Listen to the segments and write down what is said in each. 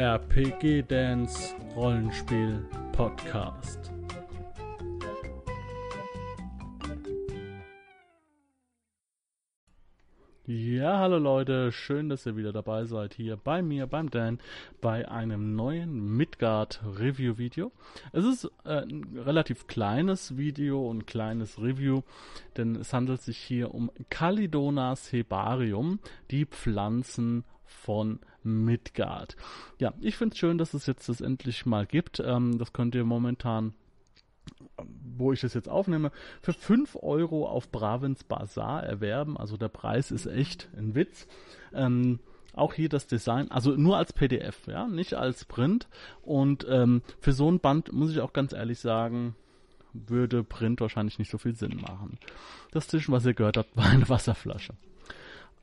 RPG Dance Rollenspiel Podcast. Ja, hallo Leute, schön, dass ihr wieder dabei seid hier bei mir, beim Dan, bei einem neuen Midgard Review Video. Es ist äh, ein relativ kleines Video und kleines Review, denn es handelt sich hier um Calidonas hebarium, die Pflanzen von Midgard. Ja, ich finde es schön, dass es jetzt das endlich mal gibt. Ähm, das könnt ihr momentan wo ich das jetzt aufnehme, für 5 Euro auf Bravens Bazaar erwerben. Also der Preis ist echt ein Witz. Ähm, auch hier das Design, also nur als PDF, ja, nicht als Print. Und ähm, für so ein Band muss ich auch ganz ehrlich sagen, würde Print wahrscheinlich nicht so viel Sinn machen. Das Zwischen, was ihr gehört habt, war eine Wasserflasche.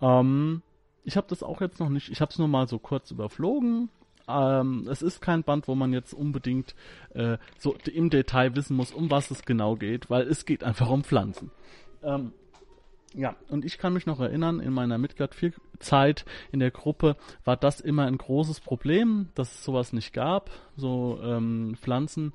Ähm, ich habe das auch jetzt noch nicht, ich habe es nur mal so kurz überflogen, ähm, es ist kein Band, wo man jetzt unbedingt äh, so im Detail wissen muss, um was es genau geht, weil es geht einfach um Pflanzen. Ähm, ja, und ich kann mich noch erinnern, in meiner Midgard 4 Zeit in der Gruppe war das immer ein großes Problem, dass es sowas nicht gab, so ähm, Pflanzen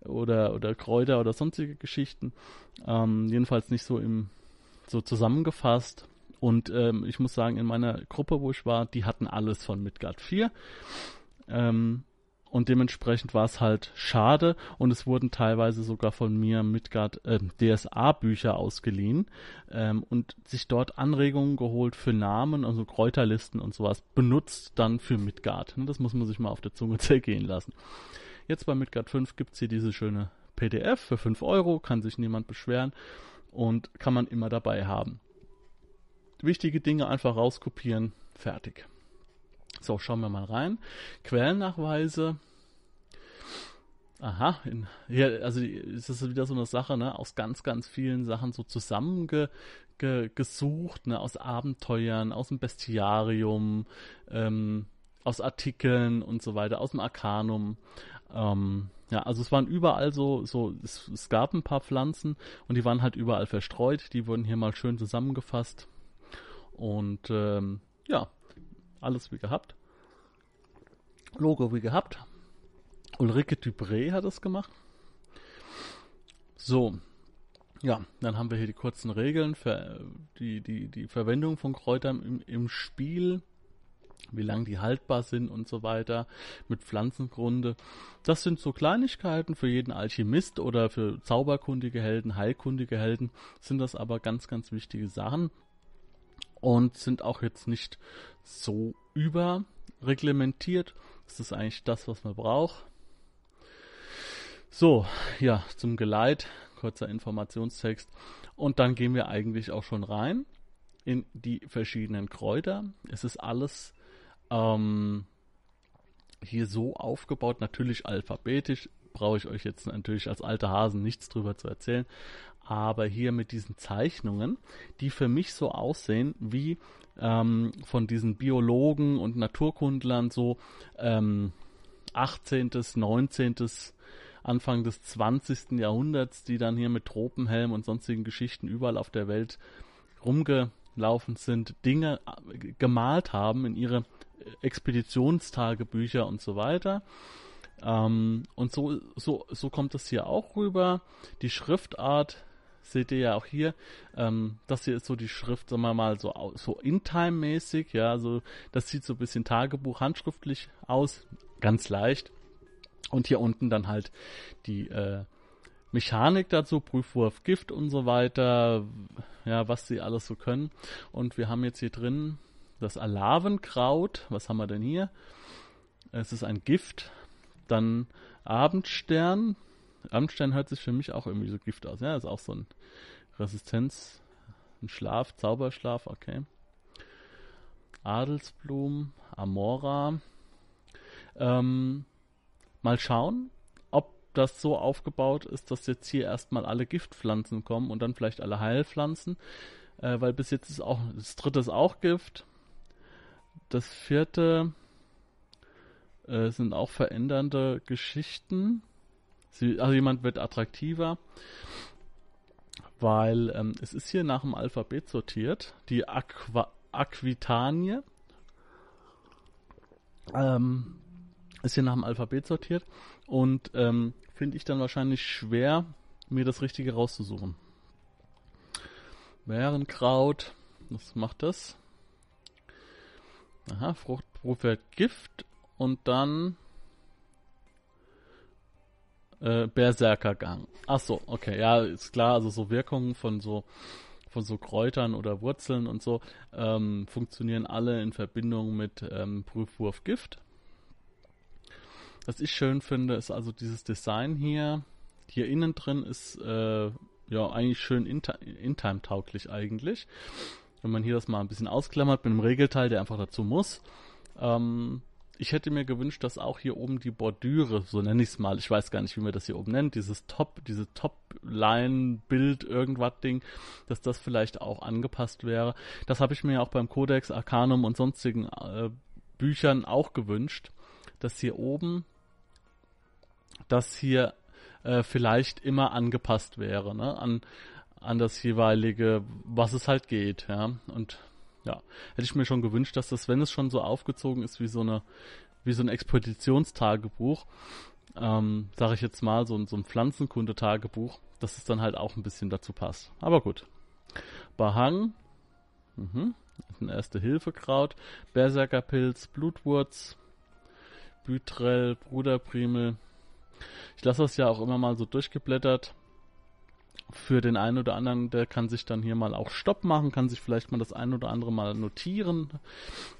oder, oder Kräuter oder sonstige Geschichten. Ähm, jedenfalls nicht so im so zusammengefasst. Und ähm, ich muss sagen, in meiner Gruppe, wo ich war, die hatten alles von Midgard 4. Ähm, und dementsprechend war es halt schade und es wurden teilweise sogar von mir Midgard äh, DSA-Bücher ausgeliehen ähm, und sich dort Anregungen geholt für Namen, also Kräuterlisten und sowas, benutzt dann für Midgard. Das muss man sich mal auf der Zunge zergehen lassen. Jetzt bei Midgard 5 gibt es hier diese schöne PDF für 5 Euro, kann sich niemand beschweren und kann man immer dabei haben. Wichtige Dinge einfach rauskopieren, fertig. So, schauen wir mal rein. Quellennachweise. Aha, in, hier, also ist das wieder so eine Sache, ne, aus ganz, ganz vielen Sachen so zusammengesucht, ne, aus Abenteuern, aus dem Bestiarium, ähm, aus Artikeln und so weiter, aus dem Arcanum. Ähm, ja, also es waren überall so, so es, es gab ein paar Pflanzen und die waren halt überall verstreut. Die wurden hier mal schön zusammengefasst. Und ähm, ja, alles wie gehabt. Logo wie gehabt. Ulrike Dupré hat es gemacht. So. Ja, dann haben wir hier die kurzen Regeln für die, die, die Verwendung von Kräutern im, im Spiel, wie lange die haltbar sind und so weiter, mit Pflanzengrunde. Das sind so Kleinigkeiten für jeden Alchemist oder für zauberkundige Helden, heilkundige Helden, sind das aber ganz, ganz wichtige Sachen und sind auch jetzt nicht so überreglementiert. Das ist eigentlich das, was man braucht. So, ja, zum Geleit, kurzer Informationstext. Und dann gehen wir eigentlich auch schon rein in die verschiedenen Kräuter. Es ist alles ähm, hier so aufgebaut, natürlich alphabetisch. Brauche ich euch jetzt natürlich als alte Hasen nichts drüber zu erzählen aber hier mit diesen Zeichnungen, die für mich so aussehen wie ähm, von diesen Biologen und Naturkundlern so ähm, 18., 19., Anfang des 20. Jahrhunderts, die dann hier mit Tropenhelm und sonstigen Geschichten überall auf der Welt rumgelaufen sind, Dinge äh, gemalt haben in ihre Expeditionstagebücher und so weiter. Ähm, und so, so, so kommt es hier auch rüber. Die Schriftart seht ihr ja auch hier, ähm, das hier ist so die Schrift, sagen wir mal, so, so in-time-mäßig, ja, so, das sieht so ein bisschen Tagebuch handschriftlich aus, ganz leicht. Und hier unten dann halt die äh, Mechanik dazu, Prüfwurf, Gift und so weiter, ja, was sie alles so können. Und wir haben jetzt hier drin das Alavenkraut, was haben wir denn hier? Es ist ein Gift, dann Abendstern, Amstein hört sich für mich auch irgendwie so Gift aus. Ja, ist auch so ein Resistenz, ein Schlaf, Zauberschlaf, okay. Adelsblumen, Amora. Ähm, mal schauen, ob das so aufgebaut ist, dass jetzt hier erstmal alle Giftpflanzen kommen und dann vielleicht alle Heilpflanzen. Äh, weil bis jetzt ist auch, das dritte ist auch Gift. Das vierte äh, sind auch verändernde Geschichten. Sie, also jemand wird attraktiver, weil ähm, es ist hier nach dem Alphabet sortiert. Die Aqua Aquitanie. Ähm, Ist hier nach dem Alphabet sortiert und ähm, finde ich dann wahrscheinlich schwer, mir das Richtige rauszusuchen. Bärenkraut, was macht das? Aha, Fruchtprofit Gift und dann äh, Berserkergang. Ach so, okay, ja, ist klar, also so Wirkungen von so von so Kräutern oder Wurzeln und so ähm, funktionieren alle in Verbindung mit ähm, Prüfwurf. Was ich schön finde, ist also dieses Design hier. Hier innen drin ist äh, ja eigentlich schön in-time-tauglich eigentlich. Wenn man hier das mal ein bisschen ausklammert mit einem Regelteil, der einfach dazu muss. Ähm, ich hätte mir gewünscht, dass auch hier oben die Bordüre, so nenne ich es mal, ich weiß gar nicht, wie man das hier oben nennt, dieses Top, diese Top-Line-Bild, irgendwas Ding, dass das vielleicht auch angepasst wäre. Das habe ich mir auch beim Codex Arcanum und sonstigen äh, Büchern auch gewünscht, dass hier oben das hier äh, vielleicht immer angepasst wäre, ne, an, an das jeweilige, was es halt geht, ja, und ja, hätte ich mir schon gewünscht, dass das, wenn es schon so aufgezogen ist wie so eine, wie so ein Expeditionstagebuch, ähm, sage ich jetzt mal, so, so ein Pflanzenkundetagebuch, dass es dann halt auch ein bisschen dazu passt. Aber gut. Bahang, mhm, ein Erste-Hilfe-Kraut, Berserkerpilz, Blutwurz, Bütrell, Bruderprimel. Ich lasse das ja auch immer mal so durchgeblättert für den einen oder anderen, der kann sich dann hier mal auch Stopp machen, kann sich vielleicht mal das ein oder andere mal notieren,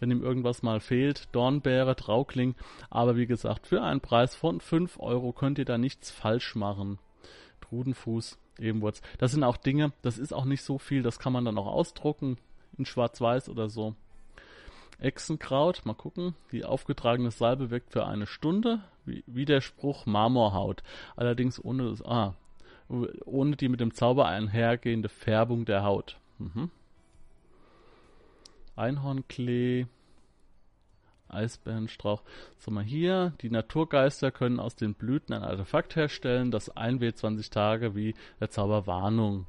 wenn ihm irgendwas mal fehlt. Dornbeere, Traukling, aber wie gesagt, für einen Preis von 5 Euro könnt ihr da nichts falsch machen. Trudenfuß, Ebenwurz. Das sind auch Dinge, das ist auch nicht so viel, das kann man dann auch ausdrucken in schwarz-weiß oder so. Echsenkraut, mal gucken. Die aufgetragene Salbe wirkt für eine Stunde. Wie, der Spruch Marmorhaut. Allerdings ohne das. Ah, ohne die mit dem Zauber einhergehende Färbung der Haut. Mhm. Einhornklee, Eisbärenstrauch. So mal hier, die Naturgeister können aus den Blüten ein Artefakt herstellen, das 1W20 Tage wie der Zauber Warnung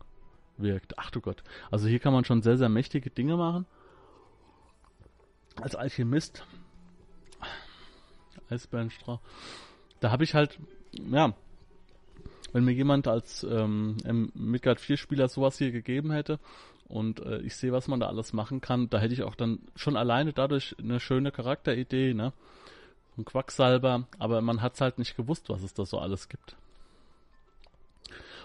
wirkt. Ach du Gott. Also hier kann man schon sehr, sehr mächtige Dinge machen. Als Alchemist. Eisbärenstrauch. Da habe ich halt, ja, wenn mir jemand als ähm, Midgard 4 Spieler sowas hier gegeben hätte und äh, ich sehe, was man da alles machen kann, da hätte ich auch dann schon alleine dadurch eine schöne Charakteridee, ne? Ein Quacksalber, aber man hat es halt nicht gewusst, was es da so alles gibt.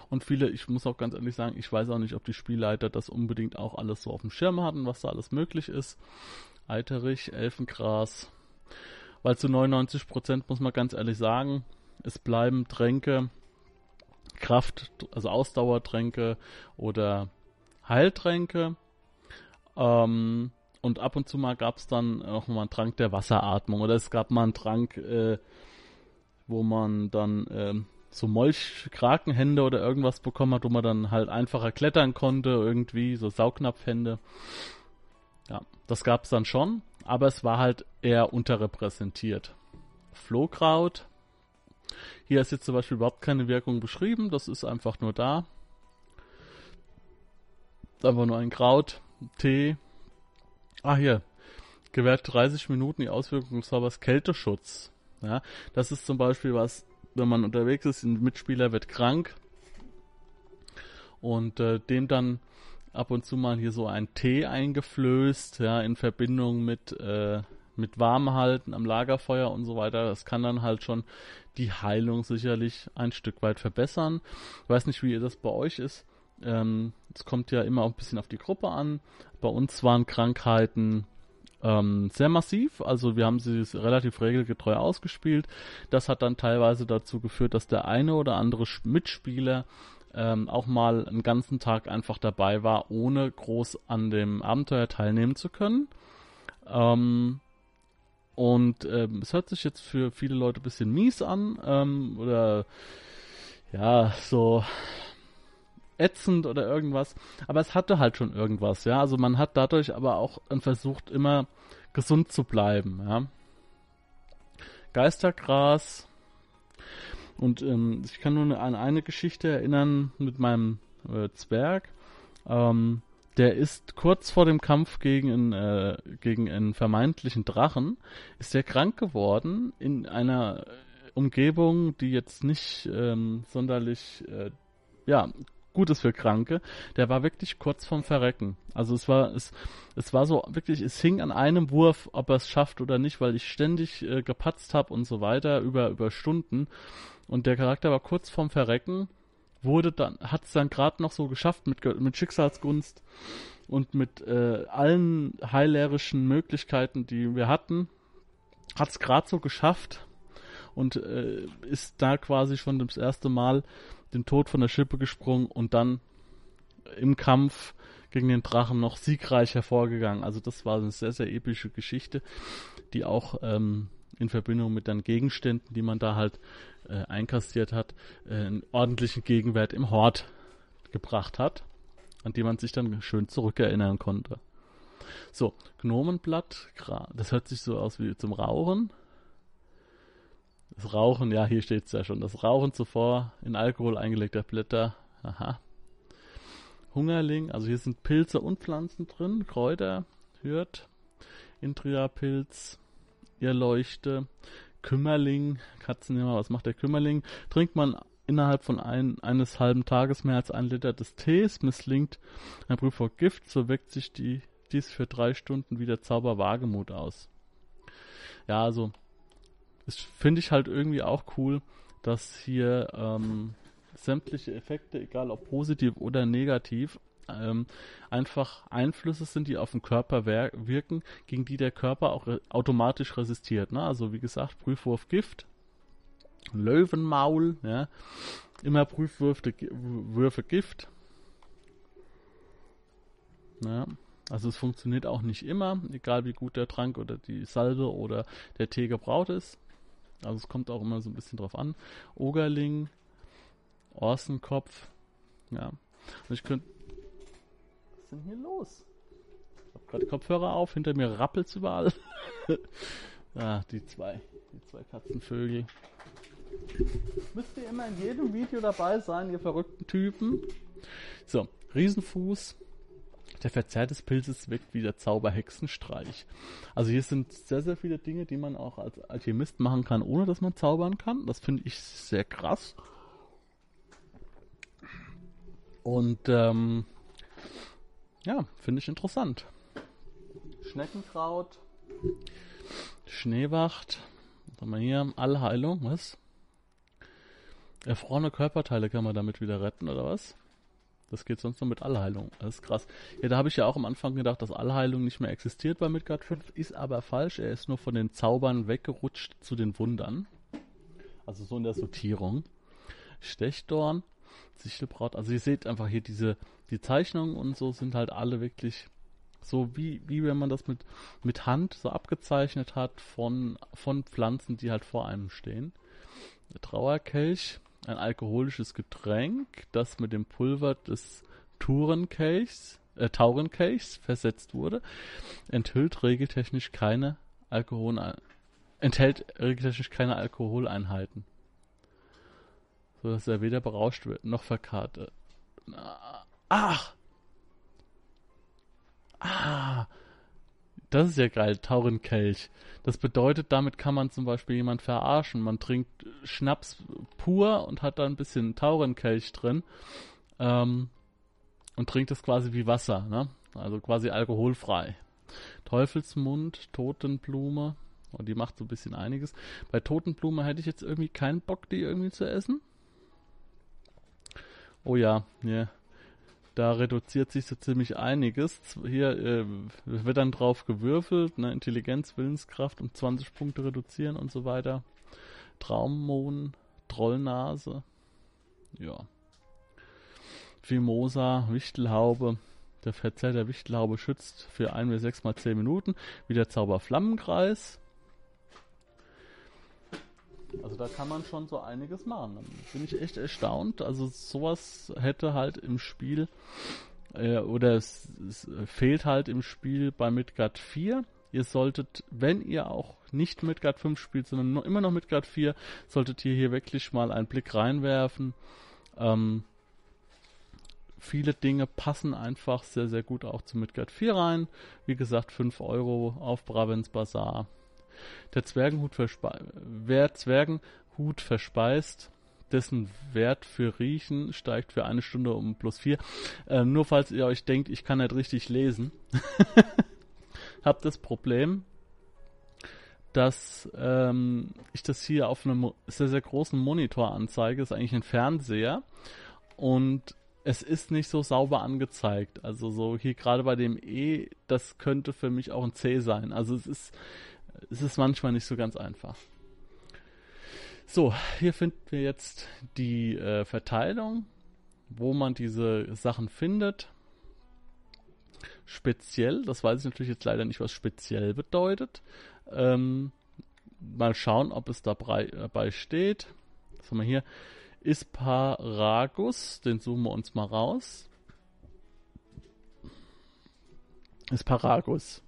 Und viele, ich muss auch ganz ehrlich sagen, ich weiß auch nicht, ob die Spielleiter das unbedingt auch alles so auf dem Schirm hatten, was da alles möglich ist. Eiterich, Elfengras. Weil zu 99% muss man ganz ehrlich sagen, es bleiben Tränke, Kraft, also Ausdauertränke oder Heiltränke. Ähm, und ab und zu mal gab es dann auch mal einen Trank der Wasseratmung oder es gab mal einen Trank, äh, wo man dann äh, so Molch-Krakenhände oder irgendwas bekommen hat, wo man dann halt einfacher klettern konnte, irgendwie, so Saugnapfhände. Ja, das gab es dann schon, aber es war halt eher unterrepräsentiert. Flohkraut hier ist jetzt zum Beispiel überhaupt keine Wirkung beschrieben, das ist einfach nur da. Einfach nur ein Kraut, Tee. Ah, hier. Gewährt 30 Minuten die Auswirkung des Zaubers Kälteschutz. Ja, das ist zum Beispiel was, wenn man unterwegs ist, ein Mitspieler wird krank und äh, dem dann ab und zu mal hier so ein Tee eingeflößt, ja, in Verbindung mit äh, mit warm halten am Lagerfeuer und so weiter. Das kann dann halt schon die Heilung sicherlich ein Stück weit verbessern. Ich weiß nicht, wie das bei euch ist. Ähm, es kommt ja immer auch ein bisschen auf die Gruppe an. Bei uns waren Krankheiten ähm, sehr massiv, also wir haben sie relativ regelgetreu ausgespielt. Das hat dann teilweise dazu geführt, dass der eine oder andere Mitspieler ähm, auch mal einen ganzen Tag einfach dabei war, ohne groß an dem Abenteuer teilnehmen zu können. Ähm, und ähm, es hört sich jetzt für viele Leute ein bisschen mies an ähm, oder ja, so ätzend oder irgendwas. Aber es hatte halt schon irgendwas, ja. Also man hat dadurch aber auch versucht, immer gesund zu bleiben, ja. Geistergras. Und ähm, ich kann nur an eine Geschichte erinnern mit meinem äh, Zwerg. Ähm, der ist kurz vor dem Kampf gegen einen, äh, gegen einen vermeintlichen Drachen, ist der krank geworden in einer Umgebung, die jetzt nicht ähm, sonderlich äh, ja, gut ist für Kranke. Der war wirklich kurz vorm Verrecken. Also es war, es, es war so wirklich, es hing an einem Wurf, ob er es schafft oder nicht, weil ich ständig äh, gepatzt habe und so weiter über, über Stunden. Und der Charakter war kurz vorm Verrecken, wurde dann, hat es dann gerade noch so geschafft mit, mit Schicksalsgunst und mit äh, allen heilerischen Möglichkeiten, die wir hatten, hat es gerade so geschafft und äh, ist da quasi schon das erste Mal den Tod von der Schippe gesprungen und dann im Kampf gegen den Drachen noch siegreich hervorgegangen. Also das war eine sehr, sehr epische Geschichte, die auch ähm, in Verbindung mit den Gegenständen, die man da halt äh, einkassiert hat, äh, einen ordentlichen Gegenwert im Hort gebracht hat, an die man sich dann schön zurückerinnern konnte. So, Gnomenblatt, das hört sich so aus wie zum Rauchen. Das Rauchen, ja, hier steht es ja schon. Das Rauchen zuvor in Alkohol eingelegter Blätter. Aha. Hungerling, also hier sind Pilze und Pflanzen drin. Kräuter, Hürt, Intriapilz, Irrleuchte, Kümmerling, Katzenjammer, was macht der Kümmerling? Trinkt man innerhalb von ein, eines halben Tages mehr als ein Liter des Tees, misslingt ein Prüf vor Gift, so weckt sich die, dies für drei Stunden wieder Zauber Wagemut aus. Ja, also das finde ich halt irgendwie auch cool, dass hier ähm, sämtliche Effekte, egal ob positiv oder negativ, ähm, einfach Einflüsse sind, die auf den Körper wirken, gegen die der Körper auch re automatisch resistiert. Ne? Also wie gesagt, Prüfwurf Gift, Löwenmaul, ja, immer Prüfwürfe Würfe Gift. Ja, also es funktioniert auch nicht immer, egal wie gut der Trank oder die Salbe oder der Tee gebraut ist. Also es kommt auch immer so ein bisschen drauf an. Ogerling, Orsenkopf. Ja. Und ich könnte. Was ist denn hier los? Ich habe gerade Kopfhörer auf, hinter mir rappelt's überall. ah, die zwei. Die zwei Katzenvögel. Müsst ihr immer in jedem Video dabei sein, ihr verrückten Typen. So, Riesenfuß, der Verzehr des Pilzes wirkt wie der Zauberhexenstreich. Also hier sind sehr, sehr viele Dinge, die man auch als Alchemist machen kann, ohne dass man zaubern kann. Das finde ich sehr krass. Und ähm, ja, finde ich interessant. Schneckenkraut, Schneewacht, was haben wir hier? Allheilung, was? Erfrorene Körperteile kann man damit wieder retten, oder was? Das geht sonst nur mit Allheilung. Das ist krass. Ja, da habe ich ja auch am Anfang gedacht, dass Allheilung nicht mehr existiert bei Midgard 5. Ist aber falsch. Er ist nur von den Zaubern weggerutscht zu den Wundern. Also so in der Sortierung. Stechdorn, Sichelbraut. Also ihr seht einfach hier diese, die Zeichnungen und so sind halt alle wirklich so wie, wie wenn man das mit, mit Hand so abgezeichnet hat von, von Pflanzen, die halt vor einem stehen. Der Trauerkelch, ein alkoholisches Getränk, das mit dem Pulver des Tourenkelchs, äh, Taurenkelchs versetzt wurde, enthüllt regeltechnisch keine Alkohol, enthält regeltechnisch keine Alkoholeinheiten. So dass er weder berauscht wird, noch verkarte. Ach! Ah! Das ist ja geil, Taurenkelch. Das bedeutet, damit kann man zum Beispiel jemand verarschen. Man trinkt Schnaps pur und hat da ein bisschen Taurenkelch drin ähm, und trinkt das quasi wie Wasser, ne? Also quasi alkoholfrei. Teufelsmund, Totenblume. Und die macht so ein bisschen einiges. Bei Totenblume hätte ich jetzt irgendwie keinen Bock, die irgendwie zu essen. Oh ja, ja. Yeah da reduziert sich so ziemlich einiges. Hier äh, wird dann drauf gewürfelt, ne, Intelligenz, Willenskraft um 20 Punkte reduzieren und so weiter. Traummohn, Trollnase, ja. Fimosa, Wichtelhaube. Der Verzehr der Wichtelhaube schützt für 1 bis 6 mal 10 Minuten. Wie der Zauber Flammenkreis. Also da kann man schon so einiges machen. Da bin ich echt erstaunt. Also sowas hätte halt im Spiel äh, oder es, es, fehlt halt im Spiel bei Midgard 4. Ihr solltet, wenn ihr auch nicht Midgard 5 spielt, sondern noch, immer noch Midgard 4, solltet ihr hier wirklich mal einen Blick reinwerfen. Ähm, viele Dinge passen einfach sehr, sehr gut auch zu Midgard 4 rein. Wie gesagt, 5 Euro auf Bravens Bazaar. Der Zwergenhut wer Zwergenhut verspeist, dessen Wert für Riechen steigt für eine Stunde um plus 4. Ähm, nur falls ihr euch denkt, ich kann nicht richtig lesen. Habt das Problem, dass ähm, ich das hier auf einem sehr, sehr großen Monitor anzeige. Ist eigentlich ein Fernseher. Und es ist nicht so sauber angezeigt. Also so hier gerade bei dem E, das könnte für mich auch ein C sein. Also es ist, es ist manchmal nicht so ganz einfach. So, hier finden wir jetzt die äh, Verteilung, wo man diese Sachen findet. Speziell, das weiß ich natürlich jetzt leider nicht, was speziell bedeutet. Ähm, mal schauen, ob es dabei, dabei steht. Was haben wir hier? Isparagus, den suchen wir uns mal raus. Isparagus.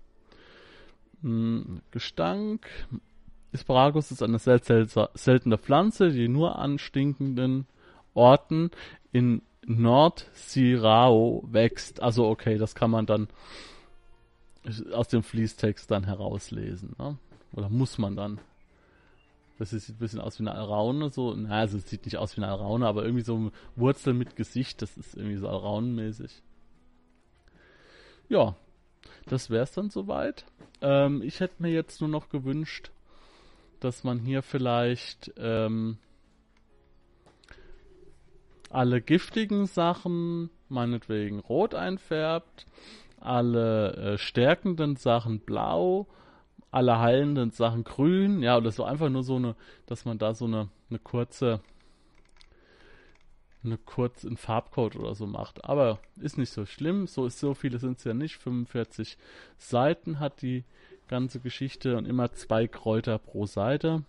Hm, Gestank. Isparagus ist eine sehr seltene Pflanze, die nur an stinkenden Orten in Nord-Sirao wächst. Also okay, das kann man dann aus dem Fließtext dann herauslesen. Ne? Oder muss man dann? Das sieht ein bisschen aus wie eine Alraune, so. Na, also es sieht nicht aus wie eine Alraune, aber irgendwie so Wurzel mit Gesicht, das ist irgendwie so Alraunenmäßig. Ja, das wäre es dann soweit. Ähm, ich hätte mir jetzt nur noch gewünscht, dass man hier vielleicht ähm, alle giftigen Sachen meinetwegen rot einfärbt, alle äh, stärkenden Sachen blau, alle heilenden Sachen grün, ja, oder so einfach nur so eine, dass man da so eine, eine kurze, eine kurz in Farbcode oder so macht. Aber ist nicht so schlimm, so ist so viele sind es ja nicht. 45 Seiten hat die ganze Geschichte und immer zwei Kräuter pro Seite.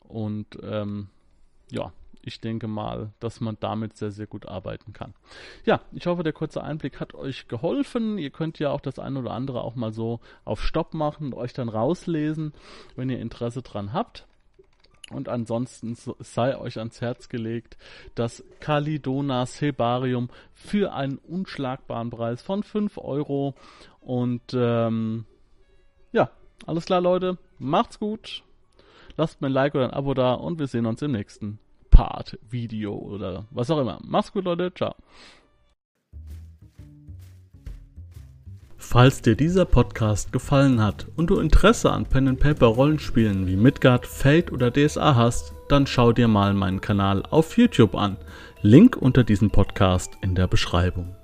Und ähm, ja, ich denke mal, dass man damit sehr, sehr gut arbeiten kann. Ja, ich hoffe, der kurze Einblick hat euch geholfen. Ihr könnt ja auch das eine oder andere auch mal so auf Stopp machen und euch dann rauslesen, wenn ihr Interesse dran habt. Und ansonsten sei euch ans Herz gelegt, das Kalidonas Hebarium für einen unschlagbaren Preis von 5 Euro. Und ähm, ja, alles klar, Leute. Macht's gut. Lasst mir ein Like oder ein Abo da und wir sehen uns im nächsten Part, Video oder was auch immer. Mach's gut, Leute. Ciao. Falls dir dieser Podcast gefallen hat und du Interesse an Pen Paper Rollenspielen wie Midgard, Fate oder DSA hast, dann schau dir mal meinen Kanal auf YouTube an. Link unter diesem Podcast in der Beschreibung.